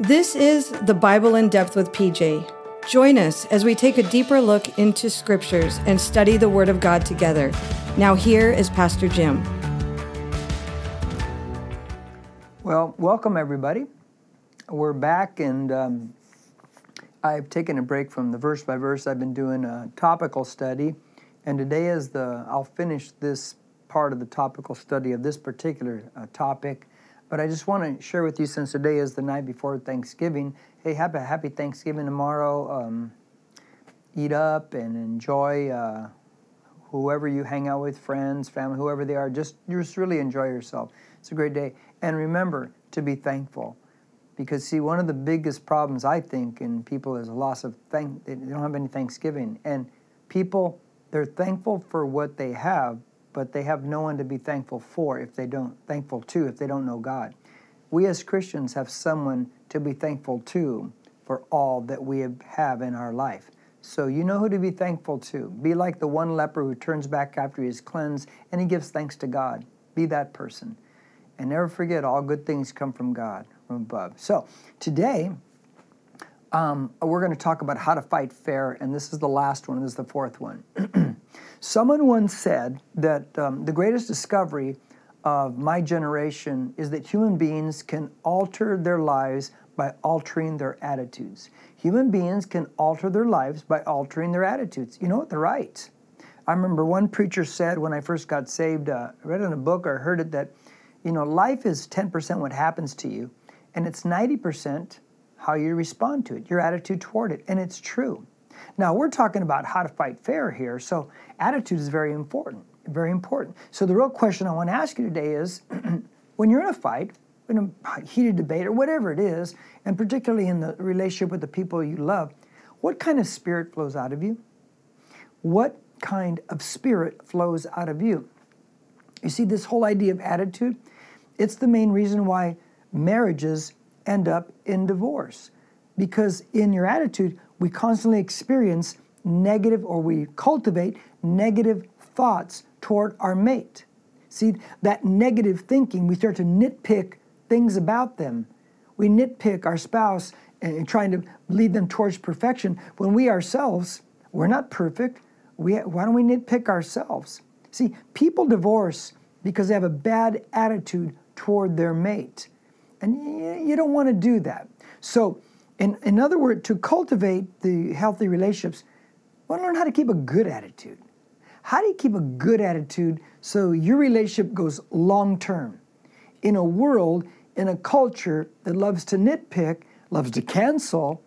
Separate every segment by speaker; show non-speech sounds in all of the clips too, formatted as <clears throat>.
Speaker 1: This is the Bible in Depth with PJ. Join us as we take a deeper look into scriptures and study the Word of God together. Now, here is Pastor Jim.
Speaker 2: Well, welcome everybody. We're back, and um, I've taken a break from the verse by verse. I've been doing a topical study, and today is the I'll finish this part of the topical study of this particular uh, topic. But I just want to share with you since today is the night before Thanksgiving. Hey, have a happy Thanksgiving tomorrow. Um, eat up and enjoy uh, whoever you hang out with, friends, family, whoever they are. Just just really enjoy yourself. It's a great day, and remember to be thankful, because see, one of the biggest problems I think in people is a loss of thank. They don't have any Thanksgiving, and people they're thankful for what they have, but they have no one to be thankful for if they don't thankful to if they don't know God. We as Christians have someone to be thankful to for all that we have in our life. So you know who to be thankful to. Be like the one leper who turns back after he is cleansed and he gives thanks to God. Be that person. And never forget, all good things come from God, from above. So today, um, we're going to talk about how to fight fair, and this is the last one. This is the fourth one. Someone once said that um, the greatest discovery of my generation is that human beings can alter their lives by altering their attitudes. Human beings can alter their lives by altering their attitudes. You know what? They're right. I remember one preacher said when I first got saved, uh, I read in a book or heard it that, you know, life is 10% what happens to you, and it's 90% how you respond to it, your attitude toward it. And it's true. Now, we're talking about how to fight fair here, so attitude is very important. Very important. So, the real question I want to ask you today is <clears throat> when you're in a fight, in a heated debate, or whatever it is, and particularly in the relationship with the people you love, what kind of spirit flows out of you? What kind of spirit flows out of you? You see, this whole idea of attitude, it's the main reason why marriages end up in divorce. Because in your attitude, we constantly experience negative or we cultivate negative thoughts toward our mate. See, that negative thinking, we start to nitpick things about them. We nitpick our spouse and trying to lead them towards perfection when we ourselves, we're not perfect. We, why don't we nitpick ourselves? See, people divorce because they have a bad attitude toward their mate. And you don't want to do that. So, in, in other words, to cultivate the healthy relationships, we want to learn how to keep a good attitude. How do you keep a good attitude so your relationship goes long term? In a world, in a culture that loves to nitpick, loves to cancel,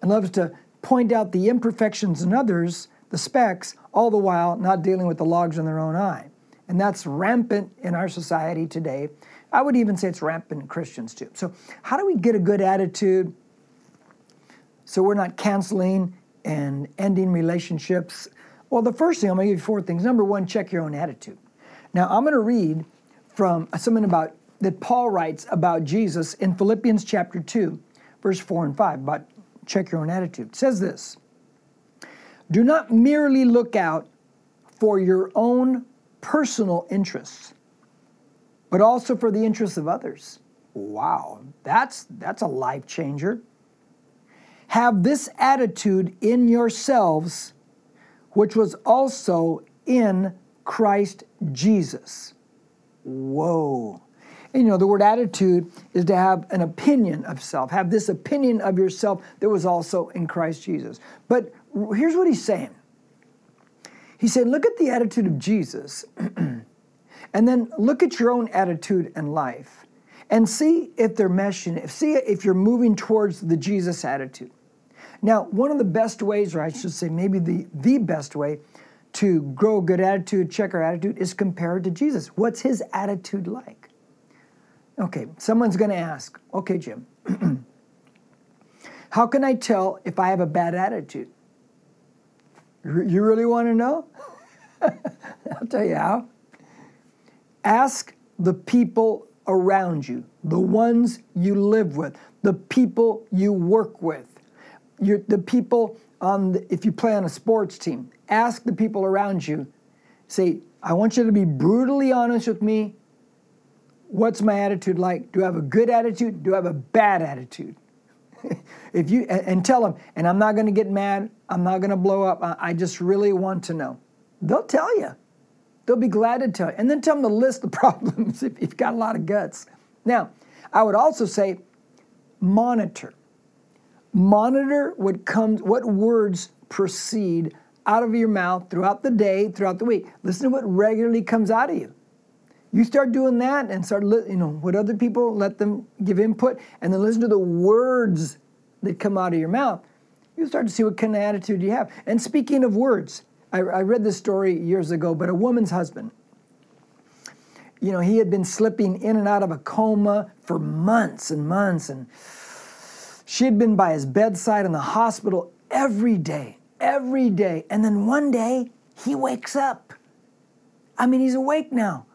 Speaker 2: and loves to point out the imperfections in others, the specks, all the while not dealing with the logs in their own eye. And that's rampant in our society today. I would even say it's rampant in Christians too. So, how do we get a good attitude so we're not canceling and ending relationships? Well, the first thing I'm going to give you four things. Number one, check your own attitude. Now, I'm going to read from something about that Paul writes about Jesus in Philippians chapter 2, verse 4 and 5, about check your own attitude. It says this Do not merely look out for your own personal interests but also for the interests of others. Wow, that's, that's a life changer. Have this attitude in yourselves, which was also in Christ Jesus. Whoa. And, you know, the word attitude is to have an opinion of self, have this opinion of yourself that was also in Christ Jesus. But here's what he's saying He said, Look at the attitude of Jesus. <clears throat> And then look at your own attitude and life and see if they're meshing, if, see if you're moving towards the Jesus attitude. Now, one of the best ways, or I should say maybe the, the best way to grow a good attitude, check our attitude, is compared to Jesus. What's his attitude like? Okay, someone's going to ask, okay, Jim, <clears throat> how can I tell if I have a bad attitude? You really want to know? <laughs> I'll tell you how. Ask the people around you, the ones you live with, the people you work with, The people on the, if you play on a sports team. Ask the people around you. Say, I want you to be brutally honest with me. What's my attitude like? Do I have a good attitude? Do I have a bad attitude? <laughs> if you and, tell them, and I'm not going to get mad. I'm not going to blow up. I just really want to know. They'll tell you. They'll be glad to tell you. And then tell them to list the <laughs> problems if you've got a lot of guts. Now, I would also say monitor. Monitor what comes, what words proceed out of your mouth throughout the day, throughout the week. Listen to what regularly comes out of you. You start doing that and start, you know, what other people let them give input, and then listen to the words that come out of your mouth. You start to see what kind of attitude you have. And speaking of words, I, I read this story years ago, but a woman's husband, you know, he had been slipping in and out of a coma for months and months, and she had been by his bedside in the hospital every day, every day. And then one day, he wakes up. I mean, he's awake now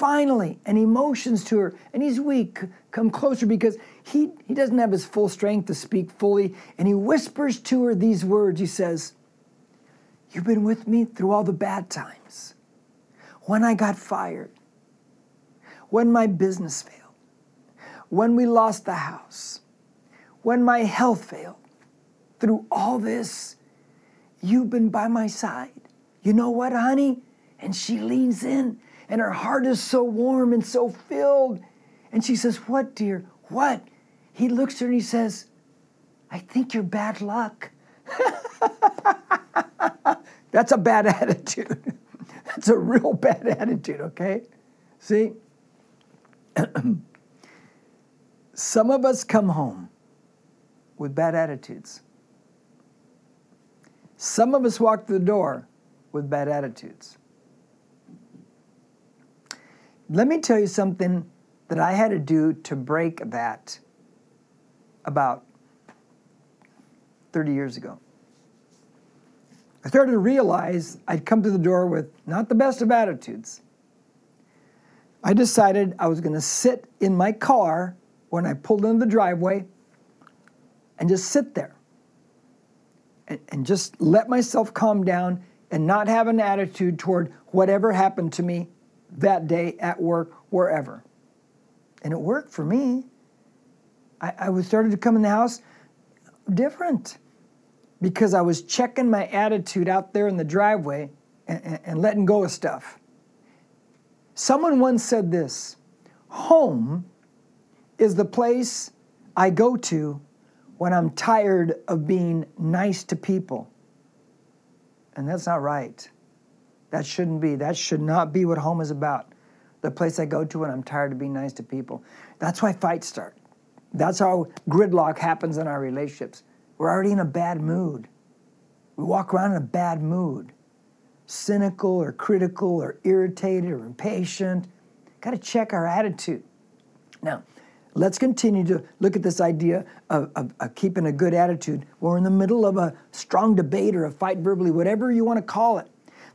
Speaker 2: finally, and he motions to her, and he's weak, come closer because he, he doesn't have his full strength to speak fully. And he whispers to her these words. He says, You've been with me through all the bad times. When I got fired, when my business failed, when we lost the house, when my health failed. Through all this, you've been by my side. You know what, honey? And she leans in and her heart is so warm and so filled. And she says, What, dear? What? He looks at her and he says, I think you're bad luck. <laughs> That's a bad <laughs> attitude. That's a real bad <laughs> attitude, okay? See? <clears throat> Some of us come home with bad attitudes. Some of us walk through the door with bad attitudes. Let me tell you something that I had to do to break that about 30 years ago. I started to realize I'd come to the door with not the best of attitudes. I decided I was going to sit in my car when I pulled into the driveway and just sit there and, and just let myself calm down and not have an attitude toward whatever happened to me that day at work, wherever. And it worked for me. I, I was started to come in the house different because I was checking my attitude out there in the driveway and, and, and letting go of stuff. Someone once said this home is the place I go to when I'm tired of being nice to people. And that's not right. That shouldn't be. That should not be what home is about. The place I go to when I'm tired of being nice to people. That's why fights start. That's how gridlock happens in our relationships. We're already in a bad mood. We walk around in a bad mood, cynical or critical or irritated or impatient. Got to check our attitude. Now, let's continue to look at this idea of, of, of, keeping a good attitude. We're in the middle of a strong debate or a fight verbally, whatever you want to call it.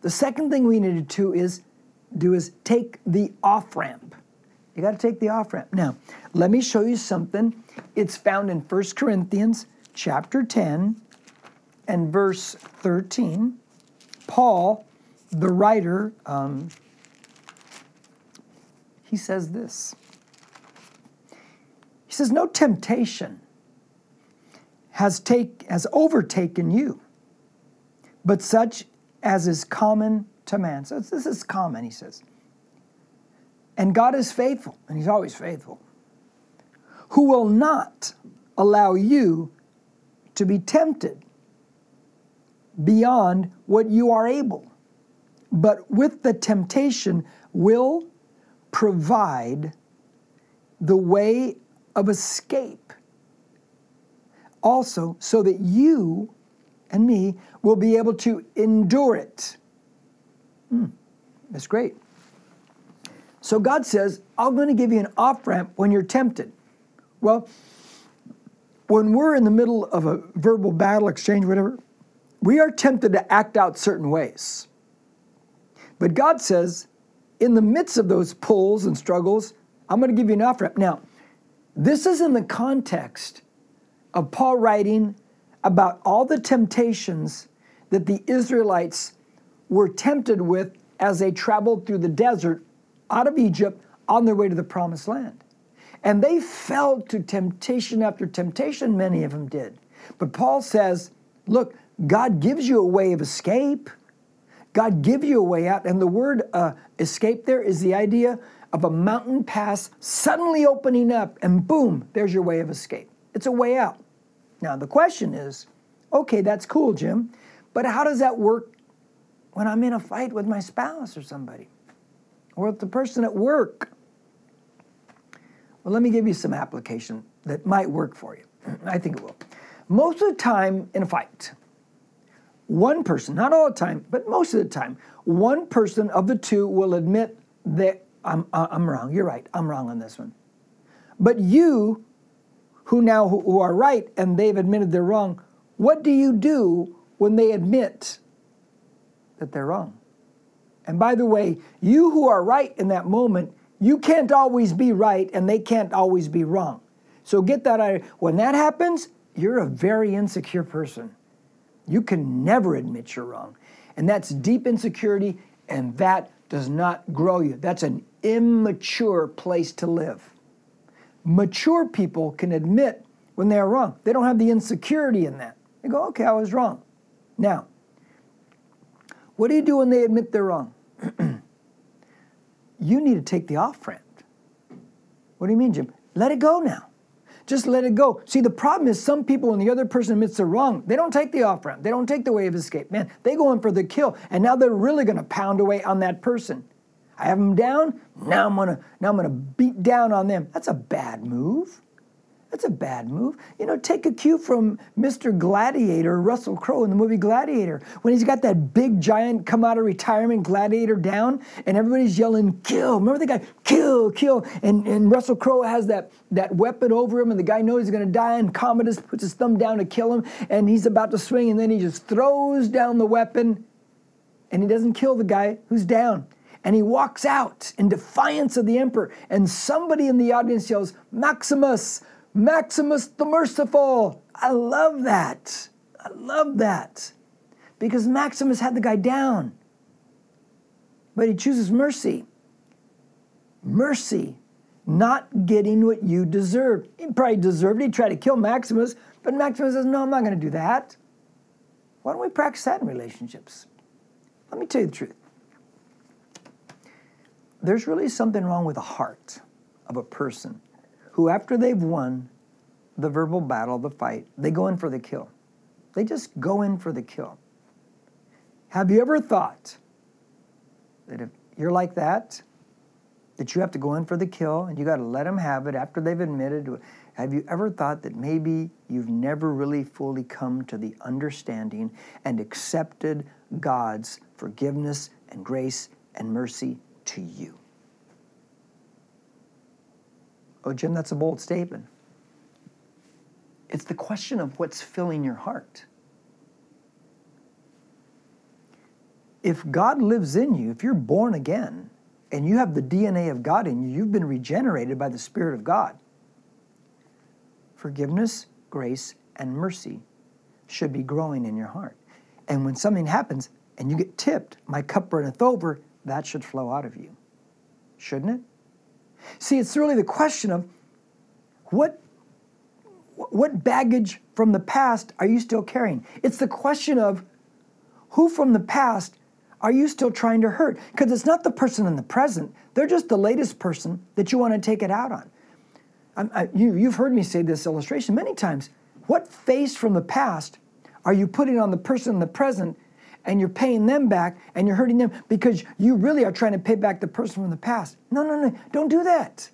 Speaker 2: The second thing we need to do is do is take the off ramp. You got to take the off ramp. Now, let me show you something. It's found in 1 Corinthians chapter 10 and verse 13. Paul, the writer, um, he says this. He says, No temptation has, take, has overtaken you, but such as is common to man. So this is common, he says. And God is faithful, and he's always faithful, who will not allow you to be tempted beyond what you are able, but with the temptation will provide the way of escape also so that you and me will be able to endure it. Hmm, that's great. So God says, I'm going to give you an off ramp when you're tempted. Well, when we're in the middle of a verbal battle exchange, whatever, we are tempted to act out certain ways. But God says, in the midst of those pulls and struggles, I'm going to give you an off ramp. Now, this is in the context of Paul writing about all the temptations that the Israelites were tempted with as they traveled through the desert out of Egypt on their way to the promised land. And they fell to temptation after temptation, many of them did. But Paul says, look, God gives you a way of escape. God gives you a way out. And the word uh, escape there is the idea of a mountain pass suddenly opening up, and boom, there's your way of escape. It's a way out. Now, the question is okay, that's cool, Jim, but how does that work when I'm in a fight with my spouse or somebody? Or with the person at work? Well, let me give you some application that might work for you. <clears throat> I think it will. Most of the time in a fight, one person, not all the time, but most of the time, one person of the two will admit that I'm, I'm wrong. You're right. I'm wrong on this one. But you, who now who are right and they've admitted they're wrong, what do you do when they admit that they're wrong? And by the way, you who are right in that moment, you can't always be right and they can't always be wrong. So get that out. When that happens, you're a very insecure person. You can never admit you're wrong. And that's deep insecurity, and that does not grow you. That's an immature place to live. Mature people can admit when they are wrong. They don't have the insecurity in that. They go, okay, I was wrong. Now, what do you do when they admit they're wrong? <clears throat> you need to take the off ramp. What do you mean, Jim? Let it go now. Just let it go. See, the problem is some people, when the other person admits they're wrong, they don't take the off ramp. They don't take the way of escape. Man, they go in for the kill, and now they're really going to pound away on that person. I have them down. Now I'm gonna now I'm gonna beat down on them. That's a bad move. That's a bad move. You know, take a cue from Mr. Gladiator, Russell Crowe in the movie Gladiator, when he's got that big giant come out of retirement gladiator down and everybody's yelling, kill. Remember the guy, kill, kill. And, and Russell Crowe has that, that weapon over him and the guy knows he's gonna die and Commodus puts his thumb down to kill him and he's about to swing and then he just throws down the weapon and he doesn't kill the guy who's down and he walks out in defiance of the emperor. And somebody in the audience yells, Maximus, Maximus the Merciful. I love that. I love that. Because Maximus had the guy down. But he chooses mercy. Mercy, not getting what you deserve. He probably deserved it. He tried to kill Maximus, but Maximus says, No, I'm not going to do that. Why don't we practice that in relationships? Let me tell you the truth. There's really something wrong with the heart of a person who, after they've won the verbal battle, the fight, they go in for the kill. They just go in for the kill. Have you ever thought that if you're like that, that you have to go in for the kill and you got to let them have it after they've admitted it? Have you ever thought that maybe you've never really fully come to the understanding and accepted God's forgiveness and grace and mercy to you? Oh, Jim, that's a bold statement. It's the question of what's filling your heart. If God lives in you, if you're born again, and you have the DNA of God in you, you've been regenerated by the Spirit of God. Forgiveness, grace, and mercy should be growing in your heart. And when something happens and you get tipped, my cup runneth over, that should flow out of you. Shouldn't it? See, it's really the question of what, what baggage from the past are you still carrying? It's the question of who from the past are you still trying to hurt? Because it's not the person in the present, they're just the latest person that you want to take it out on. I, you, you've heard me say this illustration many times. What face from the past are you putting on the person in the present and you're paying them back and you're hurting them because you really are trying to pay back the person from the past. No, no, no, don't do that.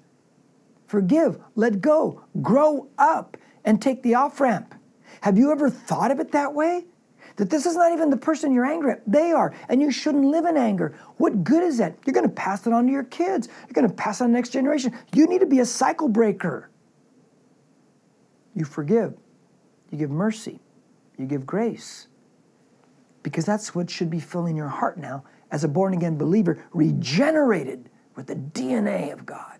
Speaker 2: Forgive, let go, grow up, and take the off ramp. Have you ever thought of it that way? That this is not even the person you're angry at. They are, and you shouldn't live in anger. What good is that? You're to pass it on to your kids. You're to pass on the next generation. You need to be a cycle breaker. You forgive, you give mercy, you give grace because that's what should be filling your heart now as a born again believer, regenerated with the DNA of God.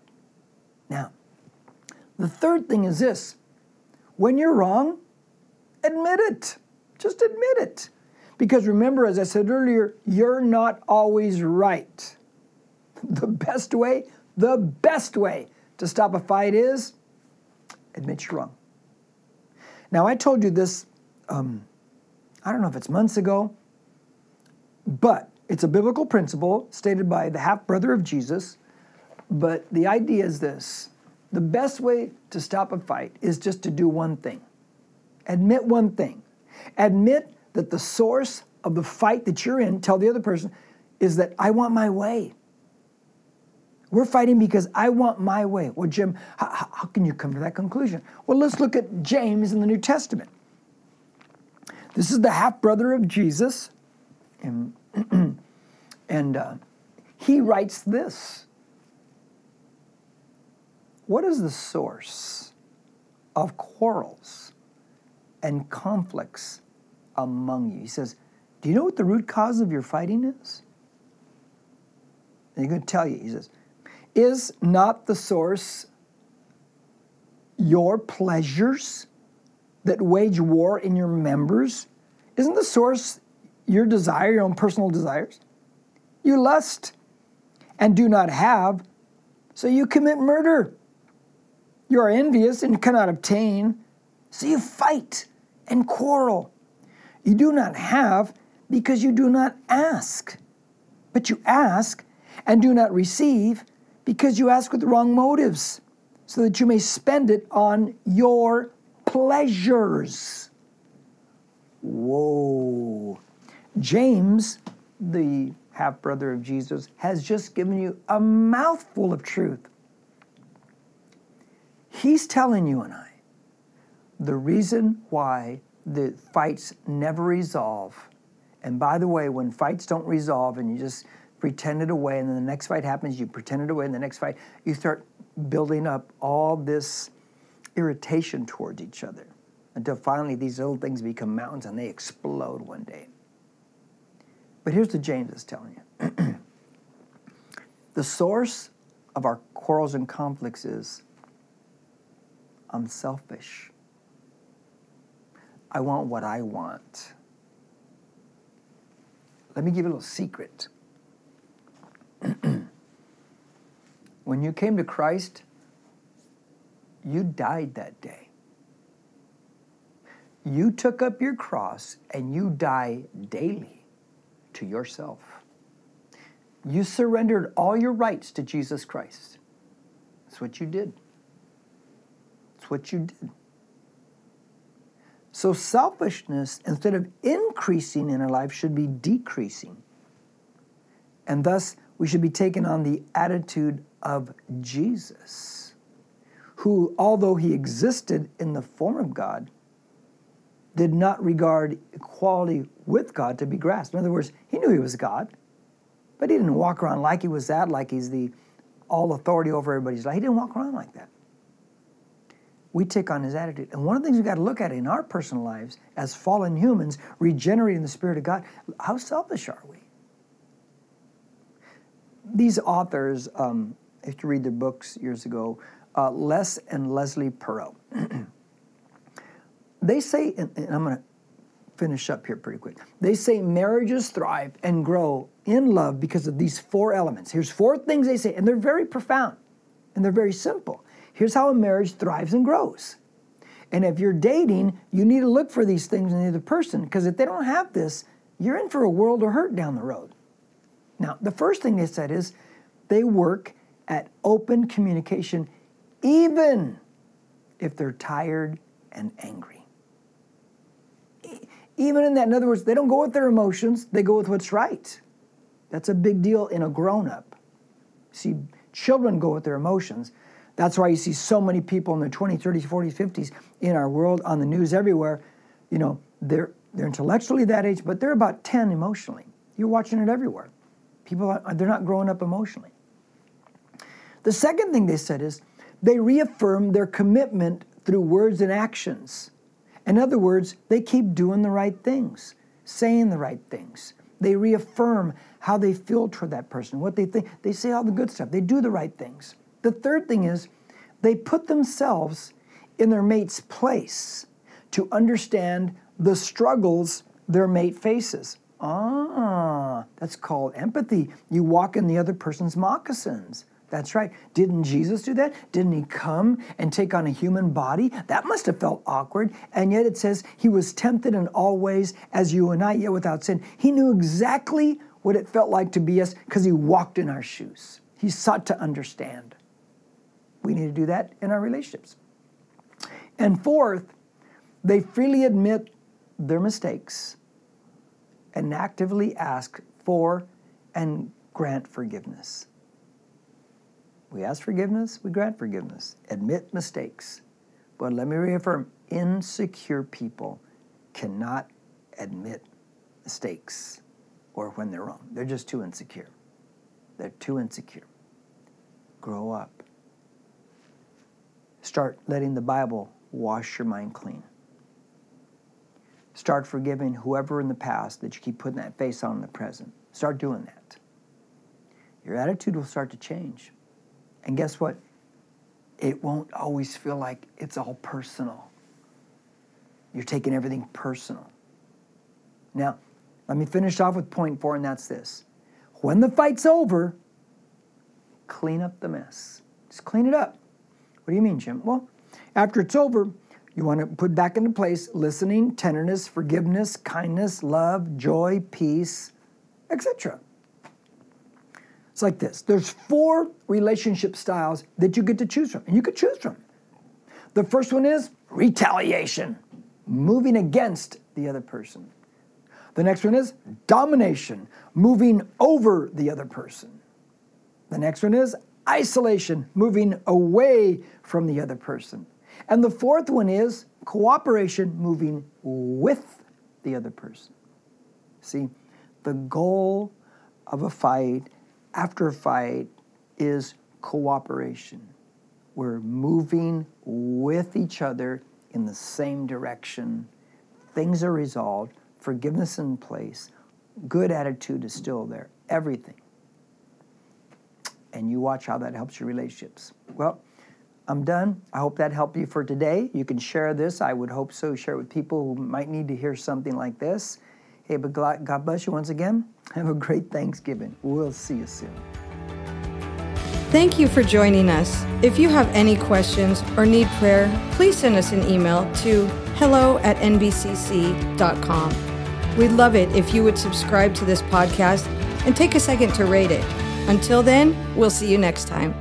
Speaker 2: Now, the third thing is this when you're wrong, admit it. Just admit it. Because remember, as I said earlier, you're not always right. <laughs> The best way, the best way to stop a fight is admit you're wrong. Now, I told you this, um, I don't know if it's months ago, but it's a biblical principle stated by the half brother of Jesus. But the idea is this the best way to stop a fight is just to do one thing admit one thing. Admit that the source of the fight that you're in, tell the other person, is that I want my way. We're fighting because I want my way. Well, Jim, how, how, can you come to that conclusion? Well, let's look at James in the New Testament. This is the half brother of Jesus, and, <clears throat> and uh, he writes this What is the source of quarrels and conflicts among you? He says, Do you know what the root cause of your fighting is? And he's going to tell you. He says, Is not the source your pleasures that wage war in your members? Isn't the source your desire, your own personal desires? You lust and do not have, so you commit murder. You are envious and cannot obtain, so you fight and quarrel. You do not have because you do not ask. But you ask and do not receive because you ask with wrong motives, so that you may spend it on your pleasures. Whoa. James, the half brother of Jesus, has just given you a mouthful of truth. He's telling you and I the reason why the fights never resolve. And by the way, when fights don't resolve and you just pretend it away, and then the next fight happens, you pretend it away, and the next fight, you start building up all this irritation towards each other until finally these little things become mountains and they explode one day. But here's what James is telling you <clears throat> the source of our quarrels and conflicts is I'm selfish. I want what I want. Let me give you a little secret. <clears throat> when you came to Christ, you died that day. You took up your cross and you die daily to yourself. You surrendered all your rights to Jesus Christ. That's what you did. That's what you did. So, selfishness, instead of increasing in our life, should be decreasing. And thus, we should be taking on the attitude of Jesus, who, although he existed in the form of God, did not regard equality with God to be grasped. In other words, he knew he was God, but he didn't walk around like he was that, like he's the all authority over everybody's life. He didn't walk around like that we take on his attitude. And one of the things we've got to look at in our personal lives as fallen humans, regenerating the Spirit of God, how selfish are we? These authors, um, I used to read their books years ago, uh, Les and Leslie Parrott. <clears throat> they say, and, and I'm going to finish up here pretty quick. They say marriages thrive and grow in love because of these four elements. Here's four things they say, and they're very profound and they're very simple. Here's how a marriage thrives and grows. And if you're dating, you need to look for these things in the other person because if they don't have this, you're in for a world of hurt down the road. Now, the first thing they said is they work at open communication, even if they're tired and angry. Even in that, in other words, they don't go with their emotions, they go with what's right. That's a big deal in a grown up. See, children go with their emotions, that's why you see so many people in their 20s, 30s, 40s, 50s in our world on the news everywhere. You know, they're, they're intellectually that age, but they're about 10 emotionally. You're watching it everywhere. People, are, they're not growing up emotionally. The second thing they said is they reaffirm their commitment through words and actions. In other words, they keep doing the right things, saying the right things. They reaffirm how they feel toward that person, what they think. They say all the good stuff. They do the right things. The third thing is they put themselves in their mate's place to understand the struggles their mate faces. Ah, that's called empathy. You walk in the other person's moccasins. That's right. Didn't Jesus do that? Didn't he come and take on a human body? That must have felt awkward. And yet it says he was tempted in all ways as you and I, yet without sin. He knew exactly what it felt like to be us because he walked in our shoes. He sought to understand. We need to do that in our relationships. And fourth, they freely admit their mistakes and actively ask for and grant forgiveness. We ask forgiveness, we grant forgiveness. Admit mistakes. But let me reaffirm insecure people cannot admit mistakes or when they're wrong. They're just too insecure. They're too insecure. Grow up. Start letting the Bible wash your mind clean. Start forgiving whoever in the past that you keep putting that face on in the present. Start doing that. Your attitude will start to change. And guess what? It won't always feel like it's all personal. You're taking everything personal. Now, let me finish off with point four, and that's this. When the fight's over, clean up the mess. Just clean it up. What do you mean, Jim? Well, after it's over, you want to put back into place listening, tenderness, forgiveness, kindness, love, joy, peace, etc. It's like this there's four relationship styles that you get to choose from, and you could choose from. The first one is retaliation, moving against the other person. The next one is domination, moving over the other person. The next one is isolation, moving away from the other person. And the fourth one is cooperation, moving with the other person. See, the goal of a fight after a fight is cooperation. We're moving with each other in the same direction. Things are resolved, forgiveness in place, good attitude is still there, everything. And you watch how that helps your relationships. Well, I'm done. I hope that helped you for today. You can share this. I would hope so. Share it with people who might need to hear something like this. Hey, but God bless you once again. Have a great Thanksgiving. We'll see you soon.
Speaker 1: Thank you for joining us. If you have any questions or need prayer, please send us an email to hello at nbcc.com. We'd love it if you would subscribe to this podcast and take a second to rate it. Until then, we'll see you next time.